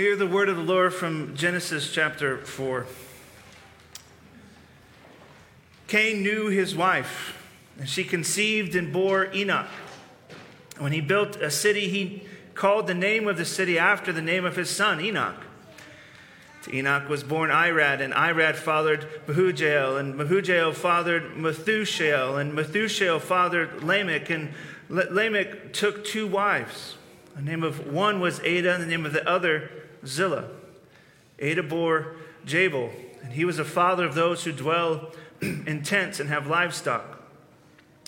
Hear the word of the Lord from Genesis chapter 4. Cain knew his wife, and she conceived and bore Enoch. When he built a city, he called the name of the city after the name of his son, Enoch. To Enoch was born Irad, and Irad fathered Mehujael, and Mehujael fathered Methushael, and Methushael fathered Lamech, and Lamech took two wives. The name of one was Adah, and the name of the other Zillah. Adah bore Jabal, and he was a father of those who dwell in tents and have livestock.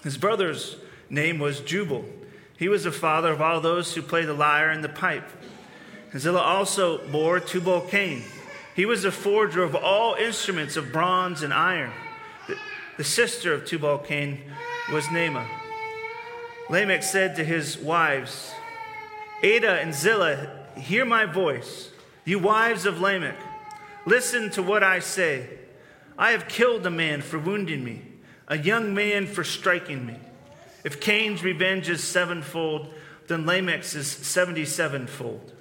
His brother's name was Jubal. He was the father of all those who play the lyre and the pipe. Zillah also bore Tubal Cain. He was the forger of all instruments of bronze and iron. The, the sister of Tubal Cain was Naamah. Lamech said to his wives, Adah and Zillah, hear my voice. You wives of Lamech, listen to what I say. I have killed a man for wounding me, a young man for striking me. If Cain's revenge is sevenfold, then Lamech's is seventy sevenfold.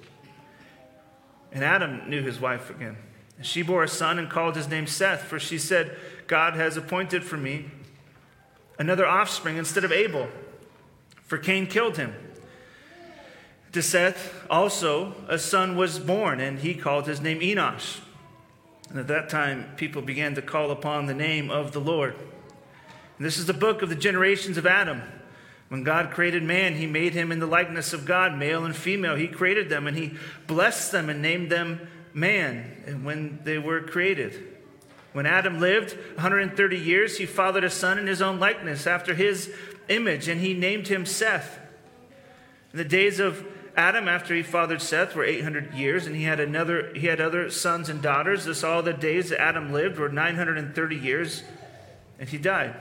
And Adam knew his wife again. And she bore a son and called his name Seth, for she said, God has appointed for me another offspring instead of Abel, for Cain killed him. To Seth also a son was born, and he called his name Enosh. And at that time, people began to call upon the name of the Lord. And this is the book of the generations of Adam. When God created man, he made him in the likeness of God, male and female. He created them, and he blessed them and named them man and when they were created. When Adam lived 130 years, he fathered a son in his own likeness, after his image, and he named him Seth. In the days of Adam, after he fathered Seth, were 800 years, and he had another. He had other sons and daughters. This all the days that Adam lived were 930 years, and he died.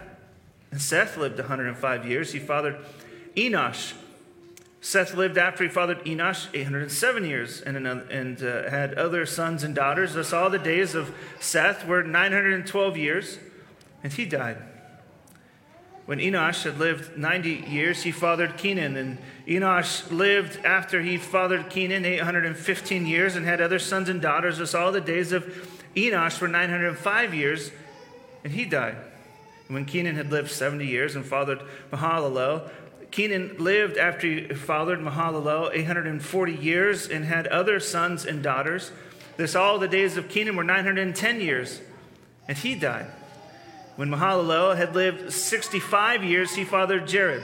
And Seth lived 105 years. He fathered Enosh. Seth lived after he fathered Enosh 807 years and, and uh, had other sons and daughters. Thus, all the days of Seth were 912 years, and he died. When Enosh had lived 90 years, he fathered Kenan. And Enosh lived after he fathered Kenan 815 years and had other sons and daughters. Thus, all the days of Enosh were 905 years, and he died. And when Kenan had lived 70 years and fathered Mahalalel, Kenan lived after he fathered Mahalalel 840 years and had other sons and daughters. This all the days of Kenan were 910 years, and he died. When Mahalalel had lived 65 years, he fathered Jared.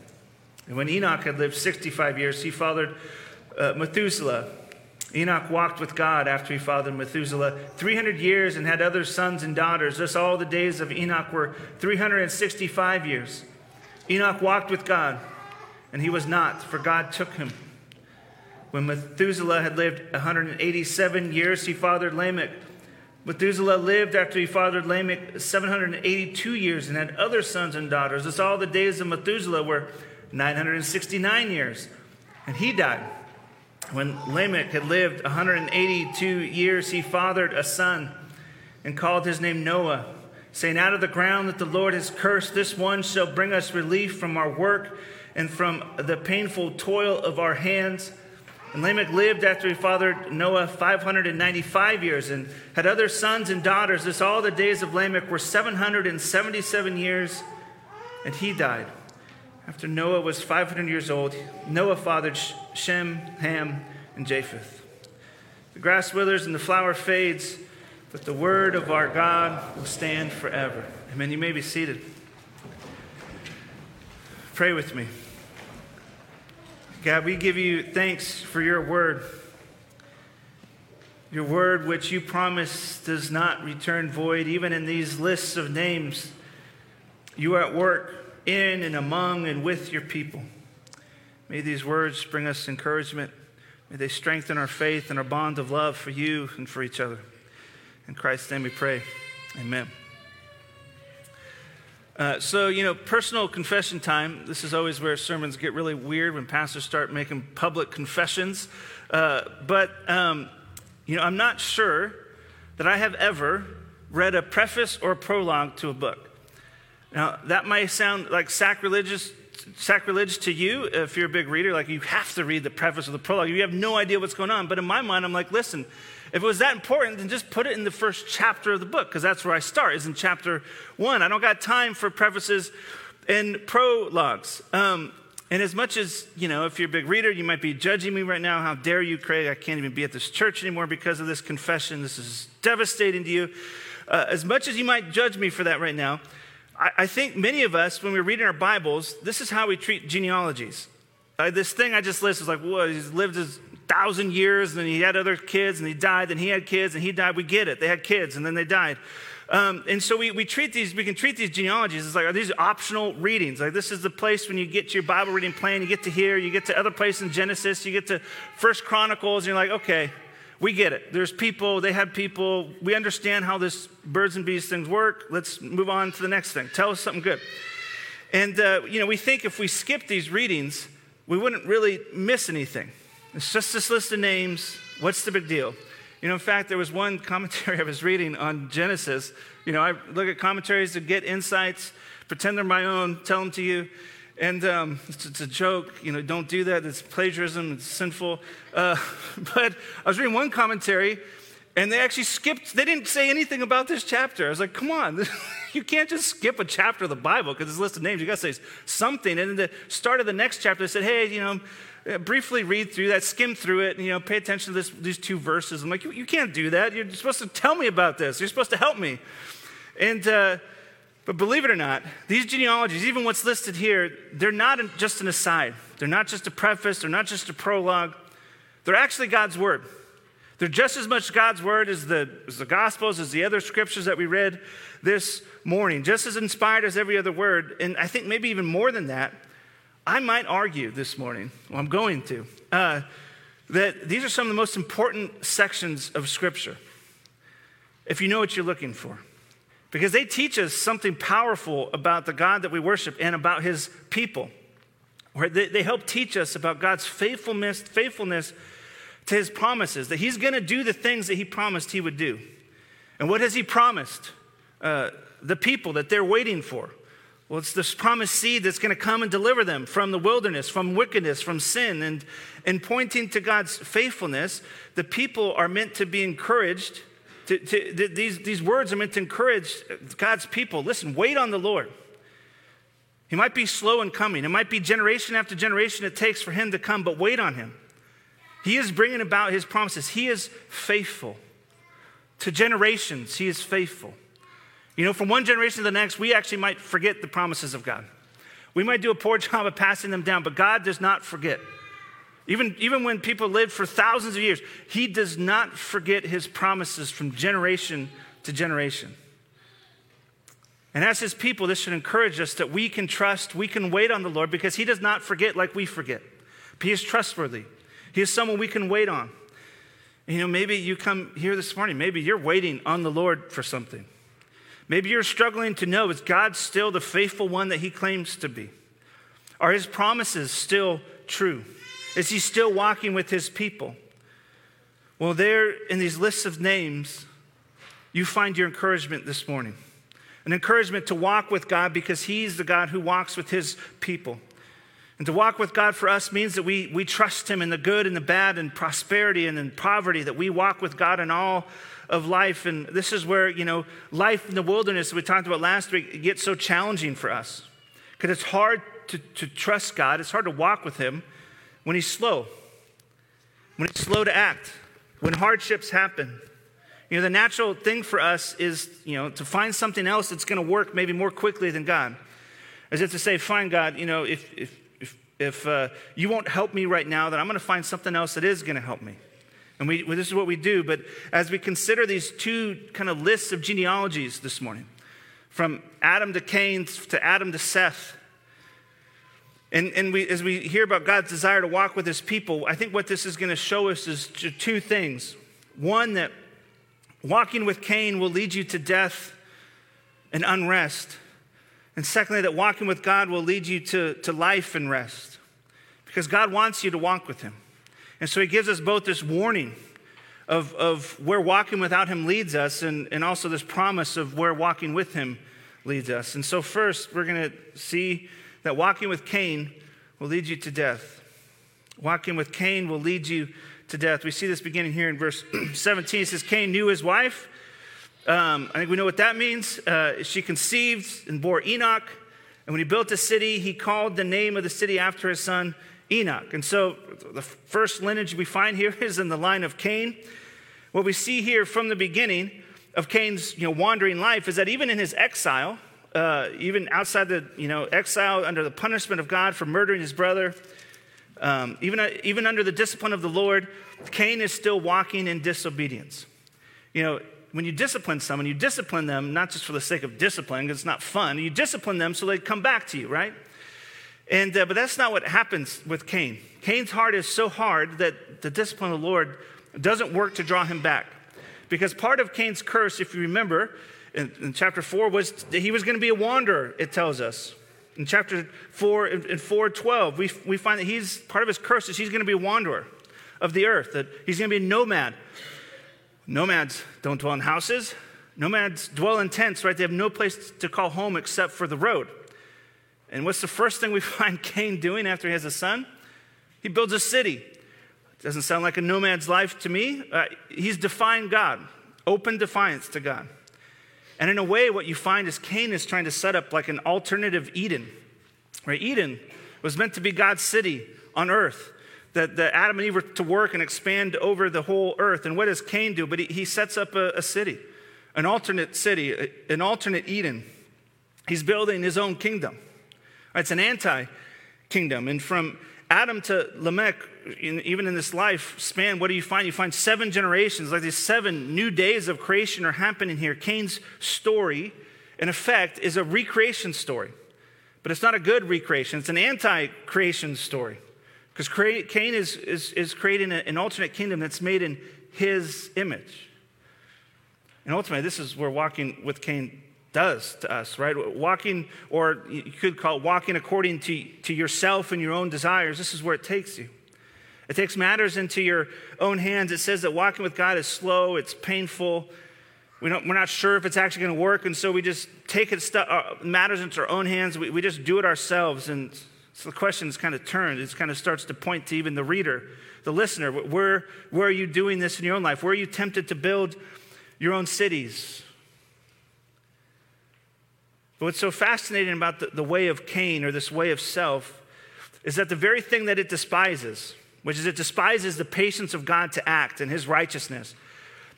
And when Enoch had lived 65 years, he fathered uh, Methuselah. Enoch walked with God after he fathered Methuselah 300 years and had other sons and daughters. Thus, all the days of Enoch were 365 years. Enoch walked with God, and he was not, for God took him. When Methuselah had lived 187 years, he fathered Lamech. Methuselah lived after he fathered Lamech 782 years and had other sons and daughters. Thus, all the days of Methuselah were 969 years, and he died. When Lamech had lived 182 years, he fathered a son and called his name Noah, saying, Out of the ground that the Lord has cursed, this one shall bring us relief from our work and from the painful toil of our hands. And Lamech lived after he fathered Noah 595 years and had other sons and daughters. This all the days of Lamech were 777 years, and he died. After Noah was 500 years old, Noah fathered Shem, Ham, and Japheth. The grass withers and the flower fades, but the word of our God will stand forever. Amen. You may be seated. Pray with me. God, we give you thanks for your word. Your word, which you promise does not return void, even in these lists of names. You are at work in and among and with your people. May these words bring us encouragement. May they strengthen our faith and our bond of love for you and for each other. In Christ's name we pray. Amen. Uh, so, you know, personal confession time. This is always where sermons get really weird when pastors start making public confessions. Uh, but, um, you know, I'm not sure that I have ever read a preface or a prologue to a book. Now, that might sound like sacrilegious, sacrilege to you if you're a big reader, like you have to read the preface or the prologue. You have no idea what's going on. But in my mind, I'm like, listen, if it was that important, then just put it in the first chapter of the book, because that's where I start, is in chapter one. I don't got time for prefaces and prologues. Um, and as much as, you know, if you're a big reader, you might be judging me right now. How dare you, Craig? I can't even be at this church anymore because of this confession. This is devastating to you. Uh, as much as you might judge me for that right now, I, I, think many of us, when we're reading our Bibles, this is how we treat genealogies. Uh, this thing I just listed is like, well, he's lived his thousand years, and then he had other kids, and he died, and he had kids, and he died. We get it. They had kids, and then they died. Um, and so we, we treat these, we can treat these genealogies as like, are these optional readings? Like, this is the place when you get to your Bible reading plan, you get to here, you get to other places in Genesis, you get to First Chronicles, and you're like, okay, we get it. There's people, they had people, we understand how this birds and bees things work. Let's move on to the next thing. Tell us something good. And, uh, you know, we think if we skip these readings, we wouldn't really miss anything. It's just this list of names. What's the big deal? You know, in fact, there was one commentary I was reading on Genesis. You know, I look at commentaries to get insights, pretend they're my own, tell them to you. And um, it's, it's, a joke. You know, don't do that. It's plagiarism. It's sinful. Uh, but I was reading one commentary, and they actually skipped. They didn't say anything about this chapter. I was like, come on. you can't just skip a chapter of the Bible because it's a list of names. You got to say something. And in the start of the next chapter, they said, hey, you know, uh, briefly read through that, skim through it, and, you know, pay attention to this, these two verses. I'm like, you, you, can't do that. You're supposed to tell me about this. You're supposed to help me. And, uh, but believe it or not, these genealogies, even what's listed here, they're not just an aside. They're not just a preface. They're not just a prologue. They're actually God's word. They're just as much God's word as the, as the Gospels, as the other scriptures that we read this morning, just as inspired as every other word. And I think maybe even more than that, I might argue this morning, well, I'm going to, uh, that these are some of the most important sections of Scripture, if you know what you're looking for. Because they teach us something powerful about the God that we worship and about His people. Or they, they help teach us about God's faithfulness, faithfulness to His promises, that He's going to do the things that He promised He would do. And what has He promised? Uh, the people that they're waiting for. Well, it's this promised seed that's going to come and deliver them from the wilderness, from wickedness, from sin. And, in pointing to God's faithfulness, the people are meant to be encouraged. To, to, these, these words are meant to encourage God's people. Listen, wait on the Lord. He might be slow in coming. It might be generation after generation it takes for him to come, but wait on him. He is bringing about his promises. He is faithful. To generations, he is faithful. You know, from one generation to the next, we actually might forget the promises of God. We might do a poor job of passing them down, but God does not forget. Even, even when people lived for thousands of years, He does not forget His promises from generation to generation. And as His people, this should encourage us that we can trust, we can wait on the Lord because He does not forget like we forget. He is trustworthy, He is someone we can wait on. You know, maybe you come here this morning, maybe you're waiting on the Lord for something. Maybe you're struggling to know is God still the faithful one that he claims to be? Are his promises still true? Is he still walking with his people? Well, there in these lists of names, you find your encouragement this morning. An encouragement to walk with God because he's the God who walks with his people. And to walk with God for us means that we, we trust him in the good and the bad and prosperity and in poverty, that we walk with God in all of life. And this is where, you know, life in the wilderness, we talked about last week, gets so challenging for us. Because it's hard to, to trust God, it's hard to walk with Him when He's slow, when He's slow to act, when hardships happen. You know, the natural thing for us is, you know, to find something else that's going to work maybe more quickly than God. As if to say, fine, God, you know, if, if, if, if uh, you won't help me right now, then I'm going to find something else that is going to help me. And we, this is what we do. But as we consider these two kind of lists of genealogies this morning, from Adam to Cain to Adam to Seth, and, and we, as we hear about God's desire to walk with his people, I think what this is going to show us is two things. One, that walking with Cain will lead you to death and unrest. And secondly, that walking with God will lead you to, to life and rest. Because God wants you to walk with Him. And so He gives us both this warning of, of where walking without Him leads us, and, and also this promise of where walking with Him leads us. And so, first, we're going to see that walking with Cain will lead you to death. Walking with Cain will lead you to death. We see this beginning here in verse 17. It says, Cain knew his wife. Um, I think we know what that means. Uh, she conceived and bore Enoch. And when he built a city, he called the name of the city after his son Enoch. And so the first lineage we find here is in the line of Cain. What we see here from the beginning of Cain's you know, wandering life is that even in his exile, uh, even outside the you know, exile under the punishment of God for murdering his brother, um, even, uh, even under the discipline of the Lord, Cain is still walking in disobedience. You know, when you discipline someone, you discipline them not just for the sake of discipline, because it's not fun. You discipline them so they come back to you, right? And, uh, but that's not what happens with Cain. Cain's heart is so hard that the discipline of the Lord doesn't work to draw him back. Because part of Cain's curse, if you remember, in, in chapter 4, was he was going to be a wanderer, it tells us. In chapter 4, in 412, we, we find that he's part of his curse is he's going to be a wanderer of the earth, that he's going to be a nomad. Nomads don't dwell in houses. Nomads dwell in tents, right? They have no place to call home except for the road. And what's the first thing we find Cain doing after he has a son? He builds a city. Doesn't sound like a nomad's life to me. Uh, he's defying God, open defiance to God. And in a way, what you find is Cain is trying to set up like an alternative Eden. Right? Eden was meant to be God's city on earth, that, that Adam and Eve were to work and expand over the whole earth. And what does Cain do? But he, he sets up a, a city, an alternate city, an alternate Eden. He's building his own kingdom. It's an anti kingdom. And from Adam to Lamech, in, even in this life span, what do you find? You find seven generations, like these seven new days of creation are happening here. Cain's story, in effect, is a recreation story. But it's not a good recreation, it's an anti creation story. Because Cain is, is, is creating an alternate kingdom that's made in his image. And ultimately, this is where walking with Cain does to us, right? Walking, or you could call it walking according to, to yourself and your own desires. This is where it takes you. It takes matters into your own hands. It says that walking with God is slow, it's painful. We don't, we're not sure if it's actually going to work, and so we just take it stu- uh, matters into our own hands. We, we just do it ourselves. And so the question is kind of turned. It kind of starts to point to even the reader, the listener. Where, where are you doing this in your own life? Where are you tempted to build your own cities? But what's so fascinating about the, the way of Cain or this way of self is that the very thing that it despises, which is it despises the patience of God to act and his righteousness,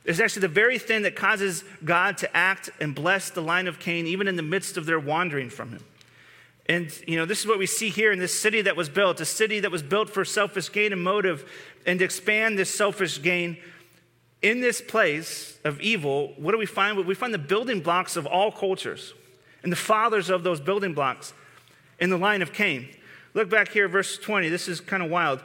is actually the very thing that causes God to act and bless the line of Cain even in the midst of their wandering from him. And, you know, this is what we see here in this city that was built, a city that was built for selfish gain and motive, and to expand this selfish gain in this place of evil, what do we find? We find the building blocks of all cultures and the fathers of those building blocks in the line of Cain. Look back here, verse 20. This is kind of wild.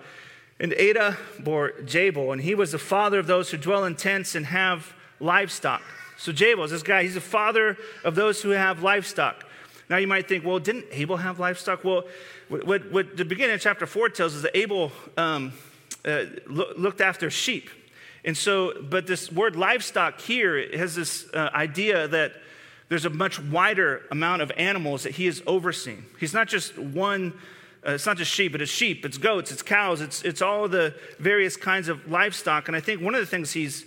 And Adah bore Jabal, and he was the father of those who dwell in tents and have livestock. So Jabal is this guy, he's the father of those who have livestock. Now you might think, well, didn't Abel have livestock? Well, what, what the beginning of chapter 4 tells us that Abel um, uh, lo- looked after sheep. And so, but this word livestock here has this uh, idea that there's a much wider amount of animals that he is overseeing. He's not just one, uh, it's not just sheep, but it's sheep, it's goats, it's cows, it's, it's all the various kinds of livestock. And I think one of the things he's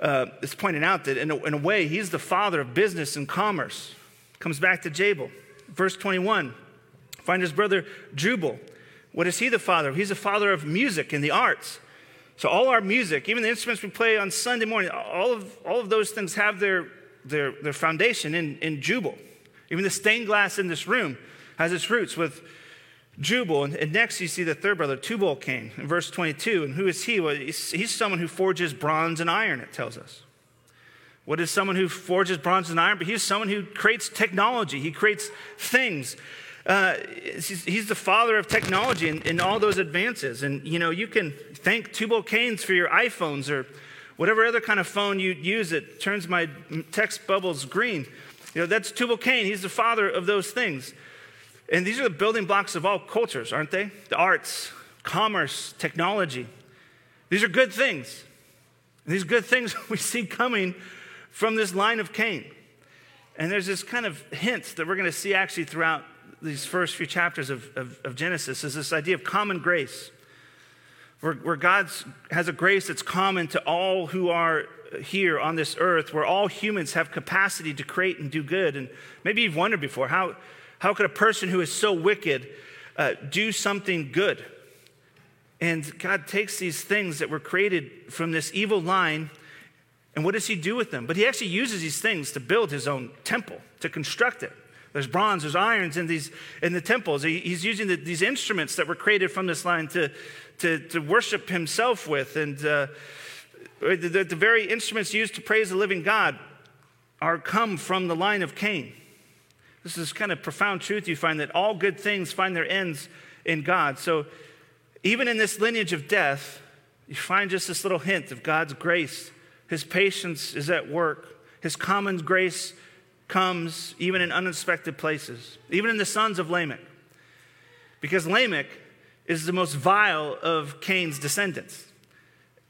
uh, is pointing out that in a, in a way, he's the father of business and commerce. Comes back to Jabal. Verse 21, find his brother Jubal. What is he the father of? He's the father of music and the arts. So all our music, even the instruments we play on Sunday morning, all of, all of those things have their their, their foundation in, in Jubal. Even the stained glass in this room has its roots with Jubal. And, and next, you see the third brother, Tubal Cain, in verse 22. And who is he? Well, he's, he's someone who forges bronze and iron, it tells us. What is someone who forges bronze and iron? But he's someone who creates technology, he creates things. Uh, he's, the father of technology and, and, all those advances. And you know, you can thank Tubal Cain's for your iPhones or whatever other kind of phone you use, it turns my text bubbles green. You know, that's Tubal Cain. He's the father of those things. And these are the building blocks of all cultures, aren't they? The arts, commerce, technology. These are good things. And these good things we see coming from this line of Cain. And there's this kind of hint that we're going to see actually throughout these first few chapters of, of, of Genesis is this idea of common grace, where, where God has a grace that's common to all who are here on this earth, where all humans have capacity to create and do good. And maybe you've wondered before how, how could a person who is so wicked uh, do something good? And God takes these things that were created from this evil line, and what does He do with them? But He actually uses these things to build His own temple, to construct it. There's bronze, there's irons in, these, in the temples. He, he's using the, these instruments that were created from this line to, to, to worship Himself with. And uh, the, the, very instruments used to praise the living God are come from the line of Cain. This is kind of profound truth you find that all good things find their ends in God. So even in this lineage of death, you find just this little hint of God's grace. His patience is at work. His common grace comes even in unexpected places, even in the sons of Lamech. Because Lamech is the most vile of Cain's descendants.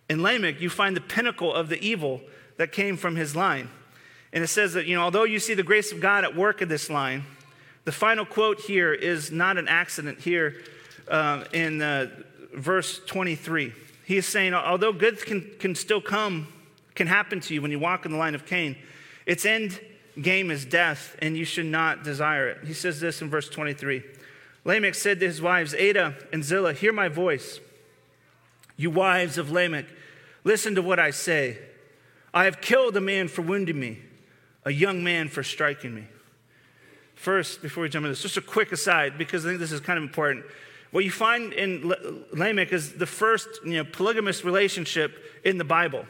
In Lamech, you find the pinnacle of the evil that came from his line. And it says that, you know, although you see the grace of God at work in this line, the final quote here is not an accident here uh, in uh, verse 23. He is saying, although good can, can still come, can happen to you when you walk in the line of Cain, its end game is death, and you should not desire it. He says this in verse 23. Lamech said to his wives, Adah and Zillah, Hear my voice. You wives of Lamech, listen to what I say. I have killed a man for wounding me, a young man for striking me. First, before we jump into this, just a quick aside, because I think this is kind of important. What you find in Lamech is the first you know, polygamous relationship in the Bible.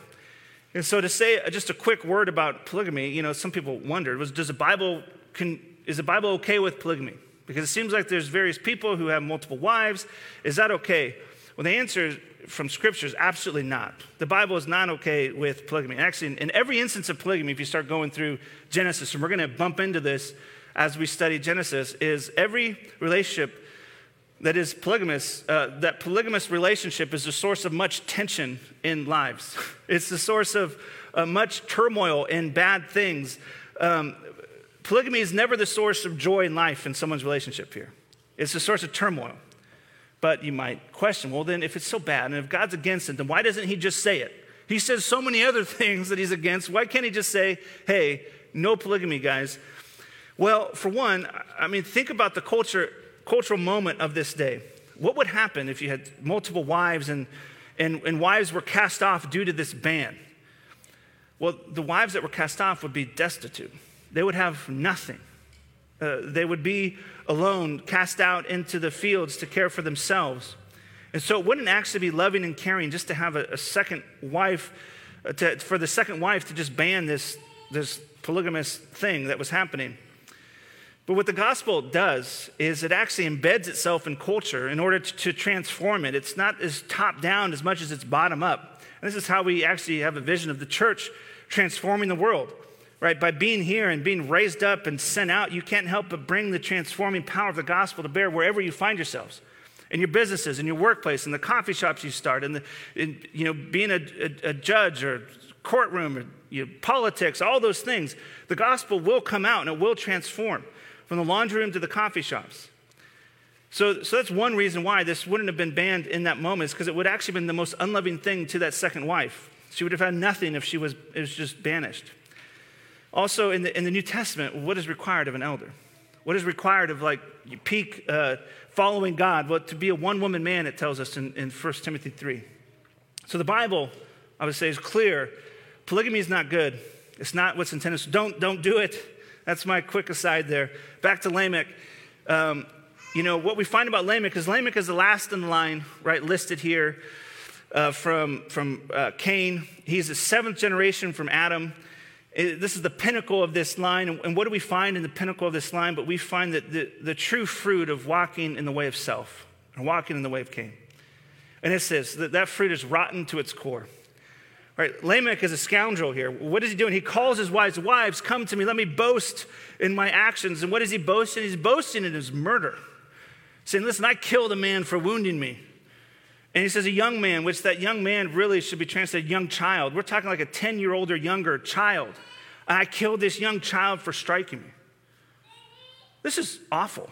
And so to say just a quick word about polygamy, you know, some people wondered, was does the Bible, can, is the Bible okay with polygamy? Because it seems like there's various people who have multiple wives. Is that okay? Well, the answer from Scripture is absolutely not. The Bible is not okay with polygamy. Actually, in, in every instance of polygamy, if you start going through Genesis, and we're going to bump into this as we study Genesis, is every relationship that is polygamous, uh, that polygamous relationship is the source of much tension in lives. It's the source of uh, much turmoil and bad things. Um, polygamy is never the source of joy in life in someone's relationship here. It's the source of turmoil. But you might question, well, then if it's so bad and if God's against it, then why doesn't he just say it? He says so many other things that he's against. Why can't he just say, hey, no polygamy, guys? Well, for one, I mean, think about the culture cultural moment of this day. What would happen if you had multiple wives and, and, and wives were cast off due to this ban? Well, the wives that were cast off would be destitute, they would have nothing. Uh, they would be alone, cast out into the fields to care for themselves. And so it wouldn't actually be loving and caring just to have a, a second wife, uh, to, for the second wife to just ban this, this polygamous thing that was happening. But what the gospel does is it actually embeds itself in culture in order to, transform it. It's not as top down as much as it's bottom up. And this is how we actually have a vision of the church transforming the world, right? By being here and being raised up and sent out, you can't help but bring the transforming power of the gospel to bear wherever you find yourselves in your businesses, in your workplace, in the coffee shops you start, in, the, in you know, being a, a, a judge or courtroom or you know, politics, all those things. The gospel will come out and it will transform from the laundry room to the coffee shops. So, so that's one reason why this wouldn't have been banned in that moment, is because it would actually been the most unloving thing to that second wife. She would have had nothing if she was, was just banished. Also, in the, in the New Testament, what is required of an elder? What is required of like peak uh, following God? Well, to be a one woman man, it tells us in, in 1 Timothy 3. So the Bible, I would say, is clear. Polygamy is not good. It's not what's intended. So don't, don't do it. That's my quick aside there. Back to Lamech. Um, you know, what we find about Lamech is Lamech is the last in the line, right, listed here uh, from, from uh, Cain. He's the seventh generation from Adam. It, this is the pinnacle of this line. And, and, what do we find in the pinnacle of this line? But we find that the, the true fruit of walking in the way of self, and walking in the way of Cain. And it says that that fruit is rotten to its core. Right? Lamech is a scoundrel here. What is he doing? He calls his wives, Wives, come to me, let me boast in my actions. And what is he boasting? He's boasting in his murder, saying, Listen, I killed a man for wounding me. And he says, A young man, which that young man really should be translated young child. We're talking like a 10 year old or younger child. And I killed this young child for striking me. This is awful.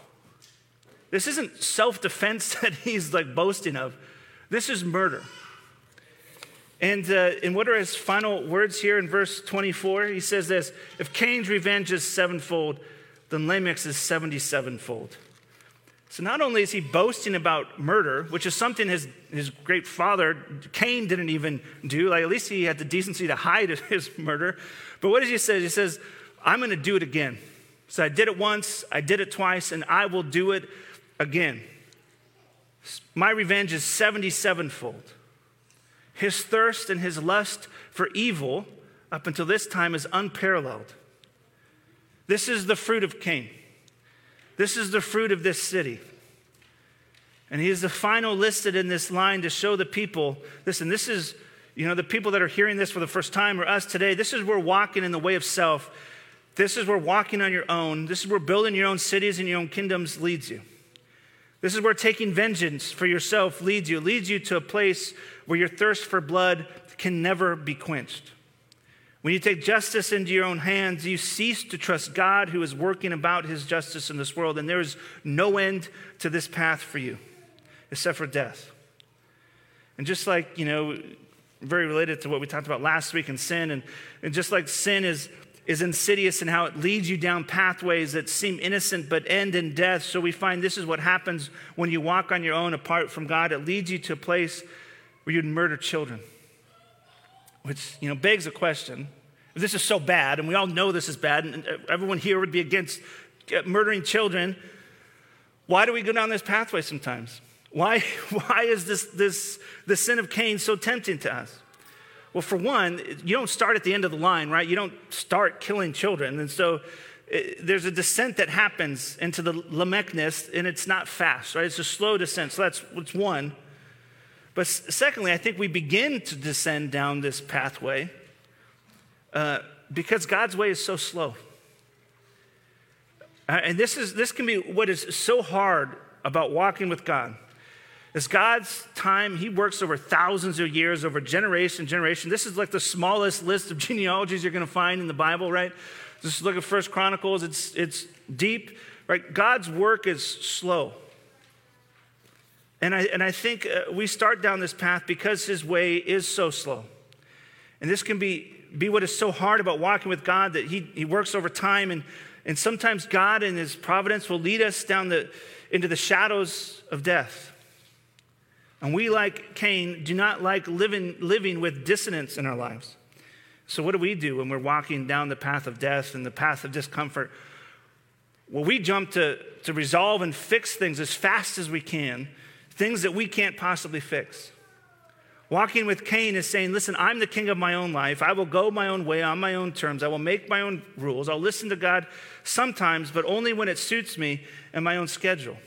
This isn't self defense that he's like boasting of, this is murder. And, uh, and what are his final words here in verse 24? He says this If Cain's revenge is sevenfold, then Lamech's is 77 fold. So not only is he boasting about murder, which is something his, his great father, Cain, didn't even do, like at least he had the decency to hide his murder. But what does he say? He says, I'm going to do it again. So I did it once, I did it twice, and I will do it again. My revenge is 77 fold. His thirst and his lust for evil up until this time is unparalleled. This is the fruit of Cain. This is the fruit of this city. And he is the final listed in this line to show the people listen, this is, you know, the people that are hearing this for the first time or us today, this is where walking in the way of self, this is where walking on your own, this is where building your own cities and your own kingdoms leads you. This is where taking vengeance for yourself leads you. Leads you to a place where your thirst for blood can never be quenched. When you take justice into your own hands, you cease to trust God who is working about his justice in this world, and there is no end to this path for you except for death. And just like, you know, very related to what we talked about last week in sin, and, and just like sin is is insidious in how it leads you down pathways that seem innocent but end in death. So we find this is what happens when you walk on your own apart from God. It leads you to a place where you'd murder children. Which, you know, begs a question. If this is so bad, and we all know this is bad, and everyone here would be against uh, murdering children, why do we go down this pathway sometimes? Why, why is this, this, the sin of Cain so tempting to us? Well, for one, you don't start at the end of the line, right? You don't start killing children. And so it, eh, there's a descent that happens into the Lamechness, and it's not fast, right? It's a slow descent. So that's, that's one. But secondly, I think we begin to descend down this pathway uh, because God's way is so slow. Uh, and this, is, this can be what is so hard about walking with God. It's God's time. He works over thousands of years, over generation, generation. This is like the smallest list of genealogies you're going to find in the Bible, right? Just look at First Chronicles. It's, it's deep, right? God's work is slow. And I, and I think uh, we start down this path because his way is so slow. And this can be, be what is so hard about walking with God that he, he works over time. And, and sometimes God in his providence will lead us down the, into the shadows of death. And we, like Cain, do not like living, living with dissonance in our lives. So, what do we do when we're walking down the path of death and the path of discomfort? Well, we jump to, to resolve and fix things as fast as we can, things that we can't possibly fix. Walking with Cain is saying, Listen, I'm the king of my own life. I will go my own way on my own terms. I will make my own rules. I'll listen to God sometimes, but only when it suits me and my own schedule.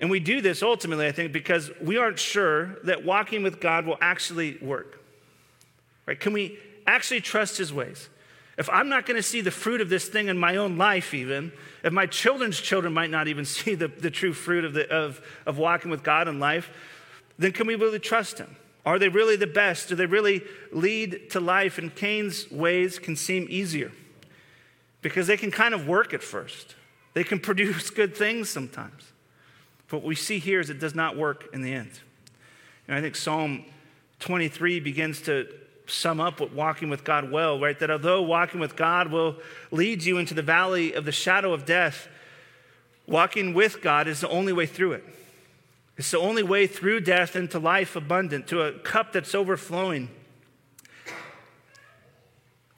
And we do this ultimately, I think, because we aren't sure that walking with God will actually work. Right? Can we actually trust his ways? If I'm not going to see the fruit of this thing in my own life, even, if my children's children might not even see the, the true fruit of, the, of, of walking with God in life, then can we really trust him? Are they really the best? Do they really lead to life? And Cain's ways can seem easier because they can kind of work at first, they can produce good things sometimes. But what we see here is it does not work in the end. And I think Psalm 23 begins to sum up what walking with God well, right? That although walking with God will lead you into the valley of the shadow of death, walking with God is the only way through it. It's the only way through death into life abundant, to a cup that's overflowing.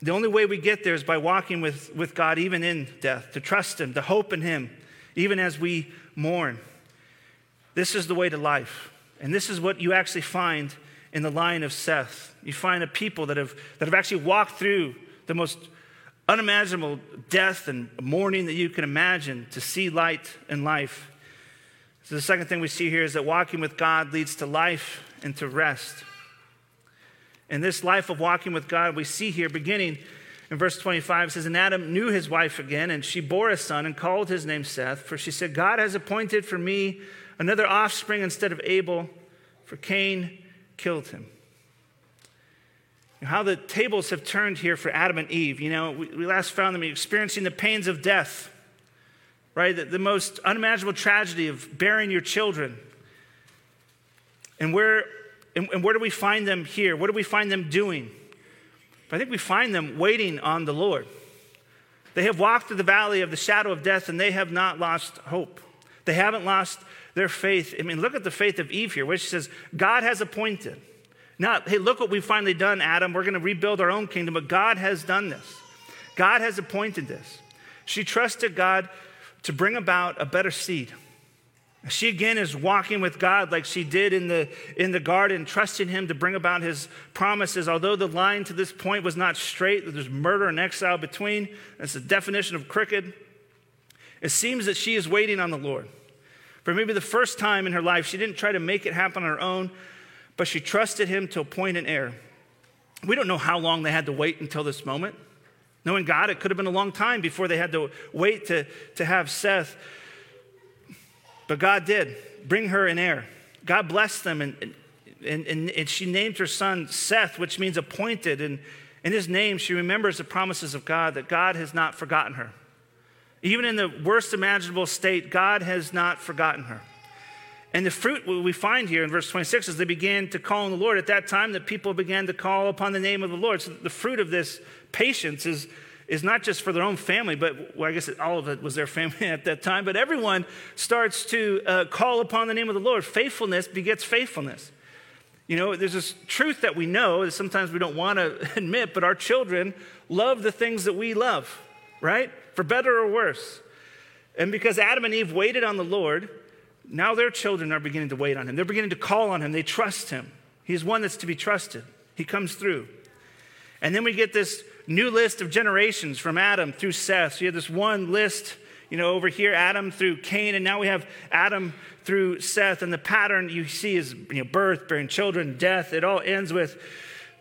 The only way we get there is by walking with, with God, even in death, to trust Him, to hope in Him, even as we mourn. This is the way to life. And this is what you actually find in the line of Seth. You find a people that have, that have actually walked through the most unimaginable death and mourning that you can imagine to see light and life. So, the second thing we see here is that walking with God leads to life and to rest. And this life of walking with God, we see here beginning in verse 25, it says, And Adam knew his wife again, and she bore a son and called his name Seth, for she said, God has appointed for me another offspring instead of Abel, for Cain killed him. How the tables have turned here for Adam and Eve. You know, we, we last found them experiencing the pains of death, right? The, the most unimaginable tragedy of bearing your children. And where, and, and where do we find them here? What do we find them doing? I think we find them waiting on the Lord. They have walked through the valley of the shadow of death and they have not lost hope. They haven't lost their faith. I mean, look at the faith of Eve here, which says, God has appointed. Not, hey, look what we've finally done, Adam. We're going to rebuild our own kingdom, but God has done this. God has appointed this. She trusted God to bring about a better seed. She again is walking with God like she did in the, in the garden, trusting Him to bring about His promises. Although the line to this point was not straight, there's murder and exile between. That's the definition of crooked. It seems that she is waiting on the Lord. For maybe the first time in her life, she didn't try to make it happen on her own, but she trusted him to appoint an heir. We don't know how long they had to wait until this moment. Knowing God, it could have been a long time before they had to wait to, to have Seth. But God did bring her an heir. God blessed them, and, and, and, and she named her son Seth, which means appointed. And in his name, she remembers the promises of God that God has not forgotten her. Even in the worst imaginable state, God has not forgotten her. And the fruit we find here in verse 26 is they began to call on the Lord. At that time, the people began to call upon the name of the Lord. So the fruit of this patience is, is not just for their own family, but well, I guess all of it was their family at that time, but everyone starts to uh, call upon the name of the Lord. Faithfulness begets faithfulness. You know, there's this truth that we know that sometimes we don't want to admit, but our children love the things that we love, right? For better or worse. And because Adam and Eve waited on the Lord, now their children are beginning to wait on him. They're beginning to call on him. They trust him. He's one that's to be trusted. He comes through. And then we get this new list of generations from Adam through Seth. So you have this one list, you know, over here, Adam through Cain, and now we have Adam through Seth. And the pattern you see is you know, birth, bearing children, death. It all ends with,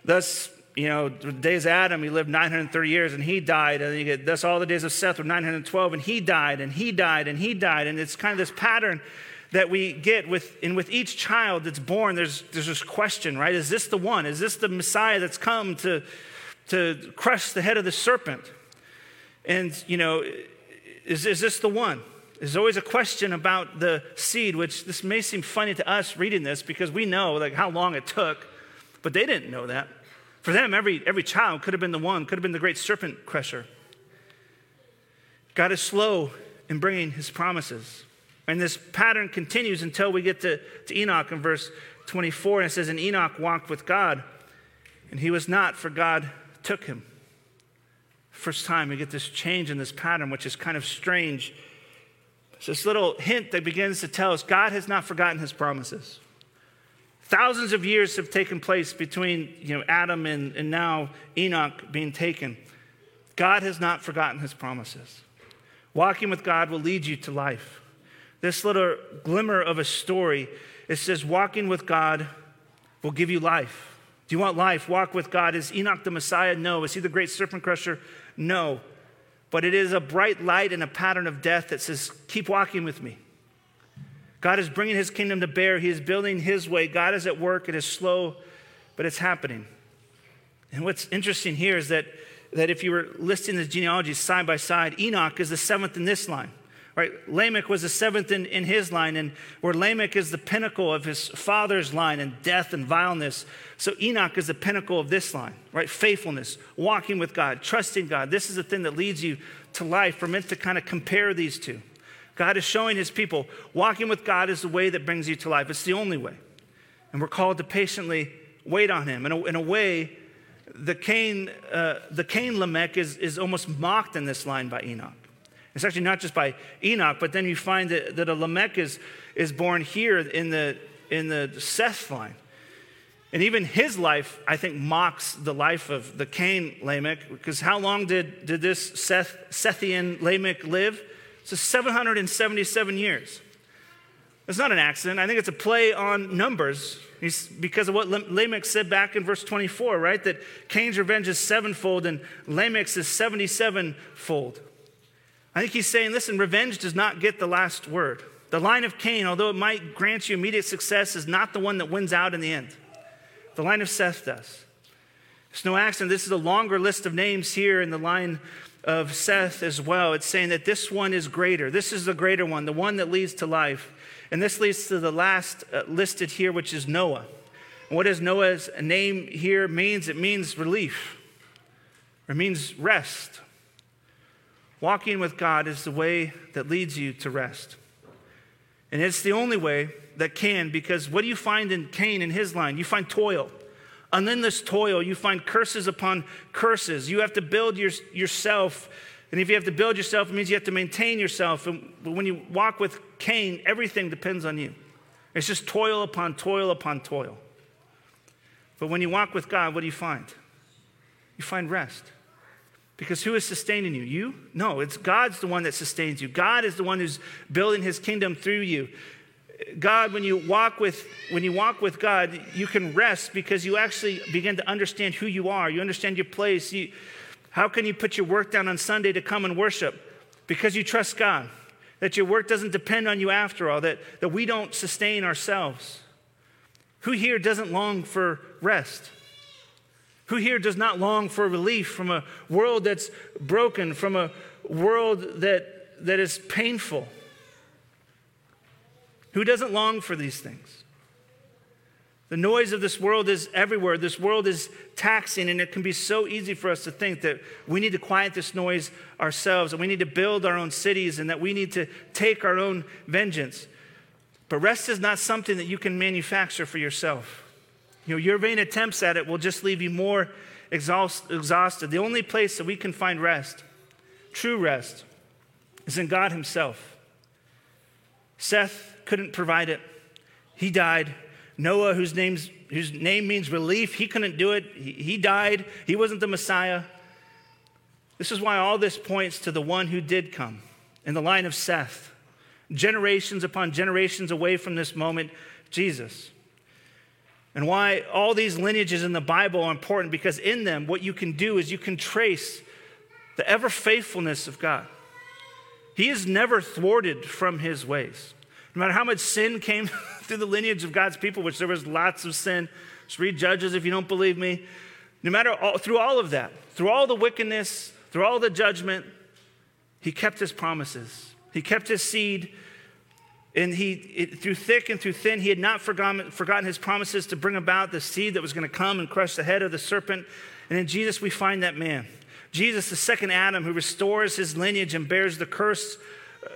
thus, you know, the days of Adam, he lived 930 years and he died. And you get, that's all the days of Seth were 912 and he died and he died and he died. And it's kind of this pattern that we get with, and with each child that's born, there's, there's this question, right? Is this the one? Is this the Messiah that's come to, to crush the head of the serpent? And, you know, is, is this the one? There's always a question about the seed, which this may seem funny to us reading this because we know like how long it took, but they didn't know that. For them, every, every child could have been the one, could have been the great serpent crusher. God is slow in bringing his promises. And this pattern continues until we get to, to Enoch in verse 24. And it says, And Enoch walked with God, and he was not, for God took him. First time we get this change in this pattern, which is kind of strange. It's this little hint that begins to tell us God has not forgotten his promises. Thousands of years have taken place between you know, Adam and, and now Enoch being taken. God has not forgotten his promises. Walking with God will lead you to life this little glimmer of a story. It says, walking with God will give you life. Do you want life? Walk with God. Is Enoch the Messiah? No. Is he the great serpent crusher? No. But it is a bright light and a pattern of death that says, keep walking with me. God is bringing his kingdom to bear. He is building his way. God is at work. It is slow, but it's happening. And what's interesting here is that, that if you were listing the genealogies side by side, Enoch is the seventh in this line. Right? Lamech was the seventh in, in his line, and where Lamech is the pinnacle of his father's line and death and vileness. So Enoch is the pinnacle of this line, right? Faithfulness, walking with God, trusting God. This is the thing that leads you to life. We're meant to kind of compare these two. God is showing his people walking with God is the way that brings you to life. It's the only way. And we're called to patiently wait on him. In a, in a way, the Cain, uh, the Cain Lamech is, is almost mocked in this line by Enoch. It's actually not just by Enoch, but then you find that, that a Lamech is, is born here in the, in the Seth line. And even his life, I think, mocks the life of the Cain Lamech, because how long did, did this Seth, Sethian Lamech live? So 777 years. It's not an accident. I think it's a play on numbers. He's, because of what Lamech said back in verse 24, right? That Cain's revenge is sevenfold and Lamech's is 77 fold. I think he's saying, listen, revenge does not get the last word. The line of Cain, although it might grant you immediate success, is not the one that wins out in the end. The line of Seth does. It's no accident. This is a longer list of names here in the line of Seth as well. It's saying that this one is greater. This is the greater one, the one that leads to life. And this leads to the last uh, listed here, which is Noah. And what does Noah's name here means? It means relief. It means rest. Walking with God is the way that leads you to rest. And it's the only way that can, because what do you find in Cain in his line? You find toil. And then this toil, you find curses upon curses. You have to build your, yourself. And if you have to build yourself, it means you have to maintain yourself. And when you walk with Cain, everything depends on you. It's just toil upon toil upon toil. But when you walk with God, what do you find? You find rest. Because who is sustaining you? You? No, it's God's the one that sustains you. God is the one who's building his kingdom through you. God, when you walk with when you walk with God, you can rest because you actually begin to understand who you are. You understand your place. You, how can you put your work down on Sunday to come and worship? Because you trust God. That your work doesn't depend on you after all, that, that we don't sustain ourselves. Who here doesn't long for rest? Who here does not long for relief from a world that's broken, from a world that, that is painful? Who doesn't long for these things? The noise of this world is everywhere. This world is taxing, and it can be so easy for us to think that we need to quiet this noise ourselves, and we need to build our own cities, and that we need to take our own vengeance. But rest is not something that you can manufacture for yourself. You know, your vain attempts at it will just leave you more exhaust, exhausted. The only place that we can find rest, true rest, is in God Himself. Seth couldn't provide it. He died. Noah, whose, name's, whose name means relief, he couldn't do it. He, he died. He wasn't the Messiah. This is why all this points to the one who did come in the line of Seth, generations upon generations away from this moment, Jesus. And why all these lineages in the Bible are important because in them, what you can do is you can trace the ever faithfulness of God. He is never thwarted from his ways. No matter how much sin came through the lineage of God's people, which there was lots of sin, just read Judges if you don't believe me. No matter all, through all of that, through all the wickedness, through all the judgment, he kept his promises. He kept his seed and he, it, through thick and through thin, he had not forgotten, forgotten his promises to bring about the seed that was going to come and crush the head of the serpent. And in Jesus, we find that man. Jesus, the second Adam, who restores his lineage and bears the curse,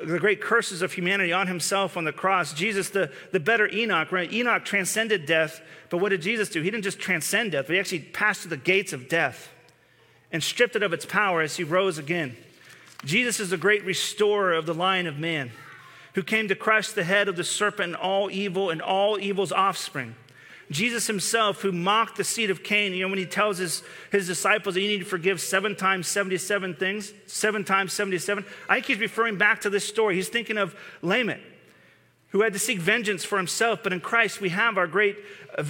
the great curses of humanity on himself on the cross. Jesus, the, the better Enoch, right? Enoch transcended death, but what did Jesus do? He didn't just transcend death, but he actually passed through the gates of death and stripped it of its power as he rose again. Jesus is the great restorer of the line of man who came to crush the head of the serpent and all evil and all evil's offspring. Jesus himself, who mocked the seed of Cain, you know, when he tells his, his disciples that you need to forgive seven times 77 things, seven times 77, I think he's referring back to this story. He's thinking of Lamech, who had to seek vengeance for himself, but in Christ we have our great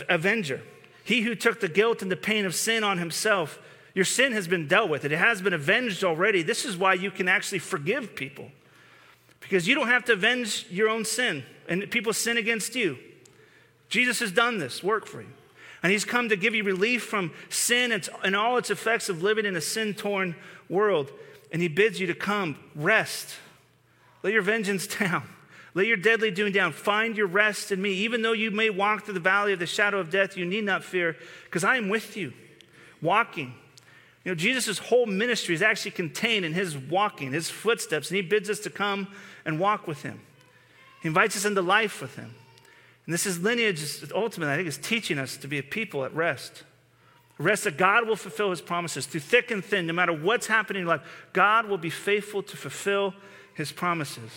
avenger. He who took the guilt and the pain of sin on himself. Your sin has been dealt with, it has been avenged already. This is why you can actually forgive people. Because you don't have to avenge your own sin and people sin against you. Jesus has done this work for you. And he's come to give you relief from sin and all its effects of living in a sin torn world. And he bids you to come, rest. Lay your vengeance down. Lay your deadly doing down. Find your rest in me. Even though you may walk through the valley of the shadow of death, you need not fear, because I am with you, walking you know, Jesus' whole ministry is actually contained in his walking, his footsteps, and he bids us to come and walk with him. He invites us into life with him. And this is lineage, ultimately, I think, is teaching us to be a people at rest. Rest that God will fulfill his promises through thick and thin, no matter what's happening in life. God will be faithful to fulfill his promises.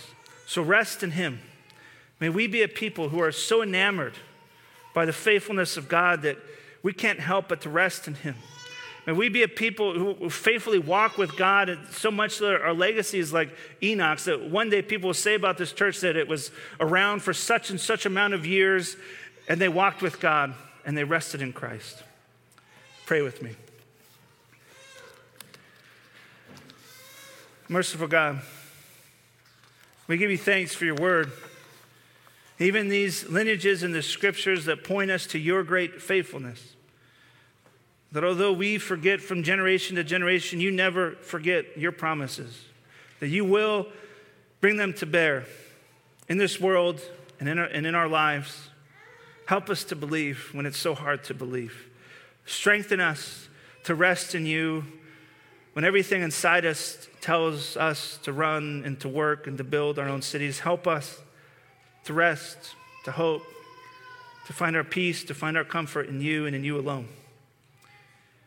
So rest in him. May we be a people who are so enamored by the faithfulness of God that we can't help but to rest in him. May we be a people who faithfully walk with God so much that our legacy is like Enoch's, that one day people will say about this church that it was around for such and such amount of years and they walked with God and they rested in Christ. Pray with me. Merciful God, we give you thanks for your word. Even these lineages in the scriptures that point us to your great faithfulness. That although we forget from generation to generation, you never forget your promises. That you will bring them to bear in this world and in our, and in our lives. Help us to believe when it's so hard to believe. Strengthen us to rest in you when everything inside us tells us to run and to work and to build our own cities. Help us to rest, to hope, to find our peace, to find our comfort in you and in you alone.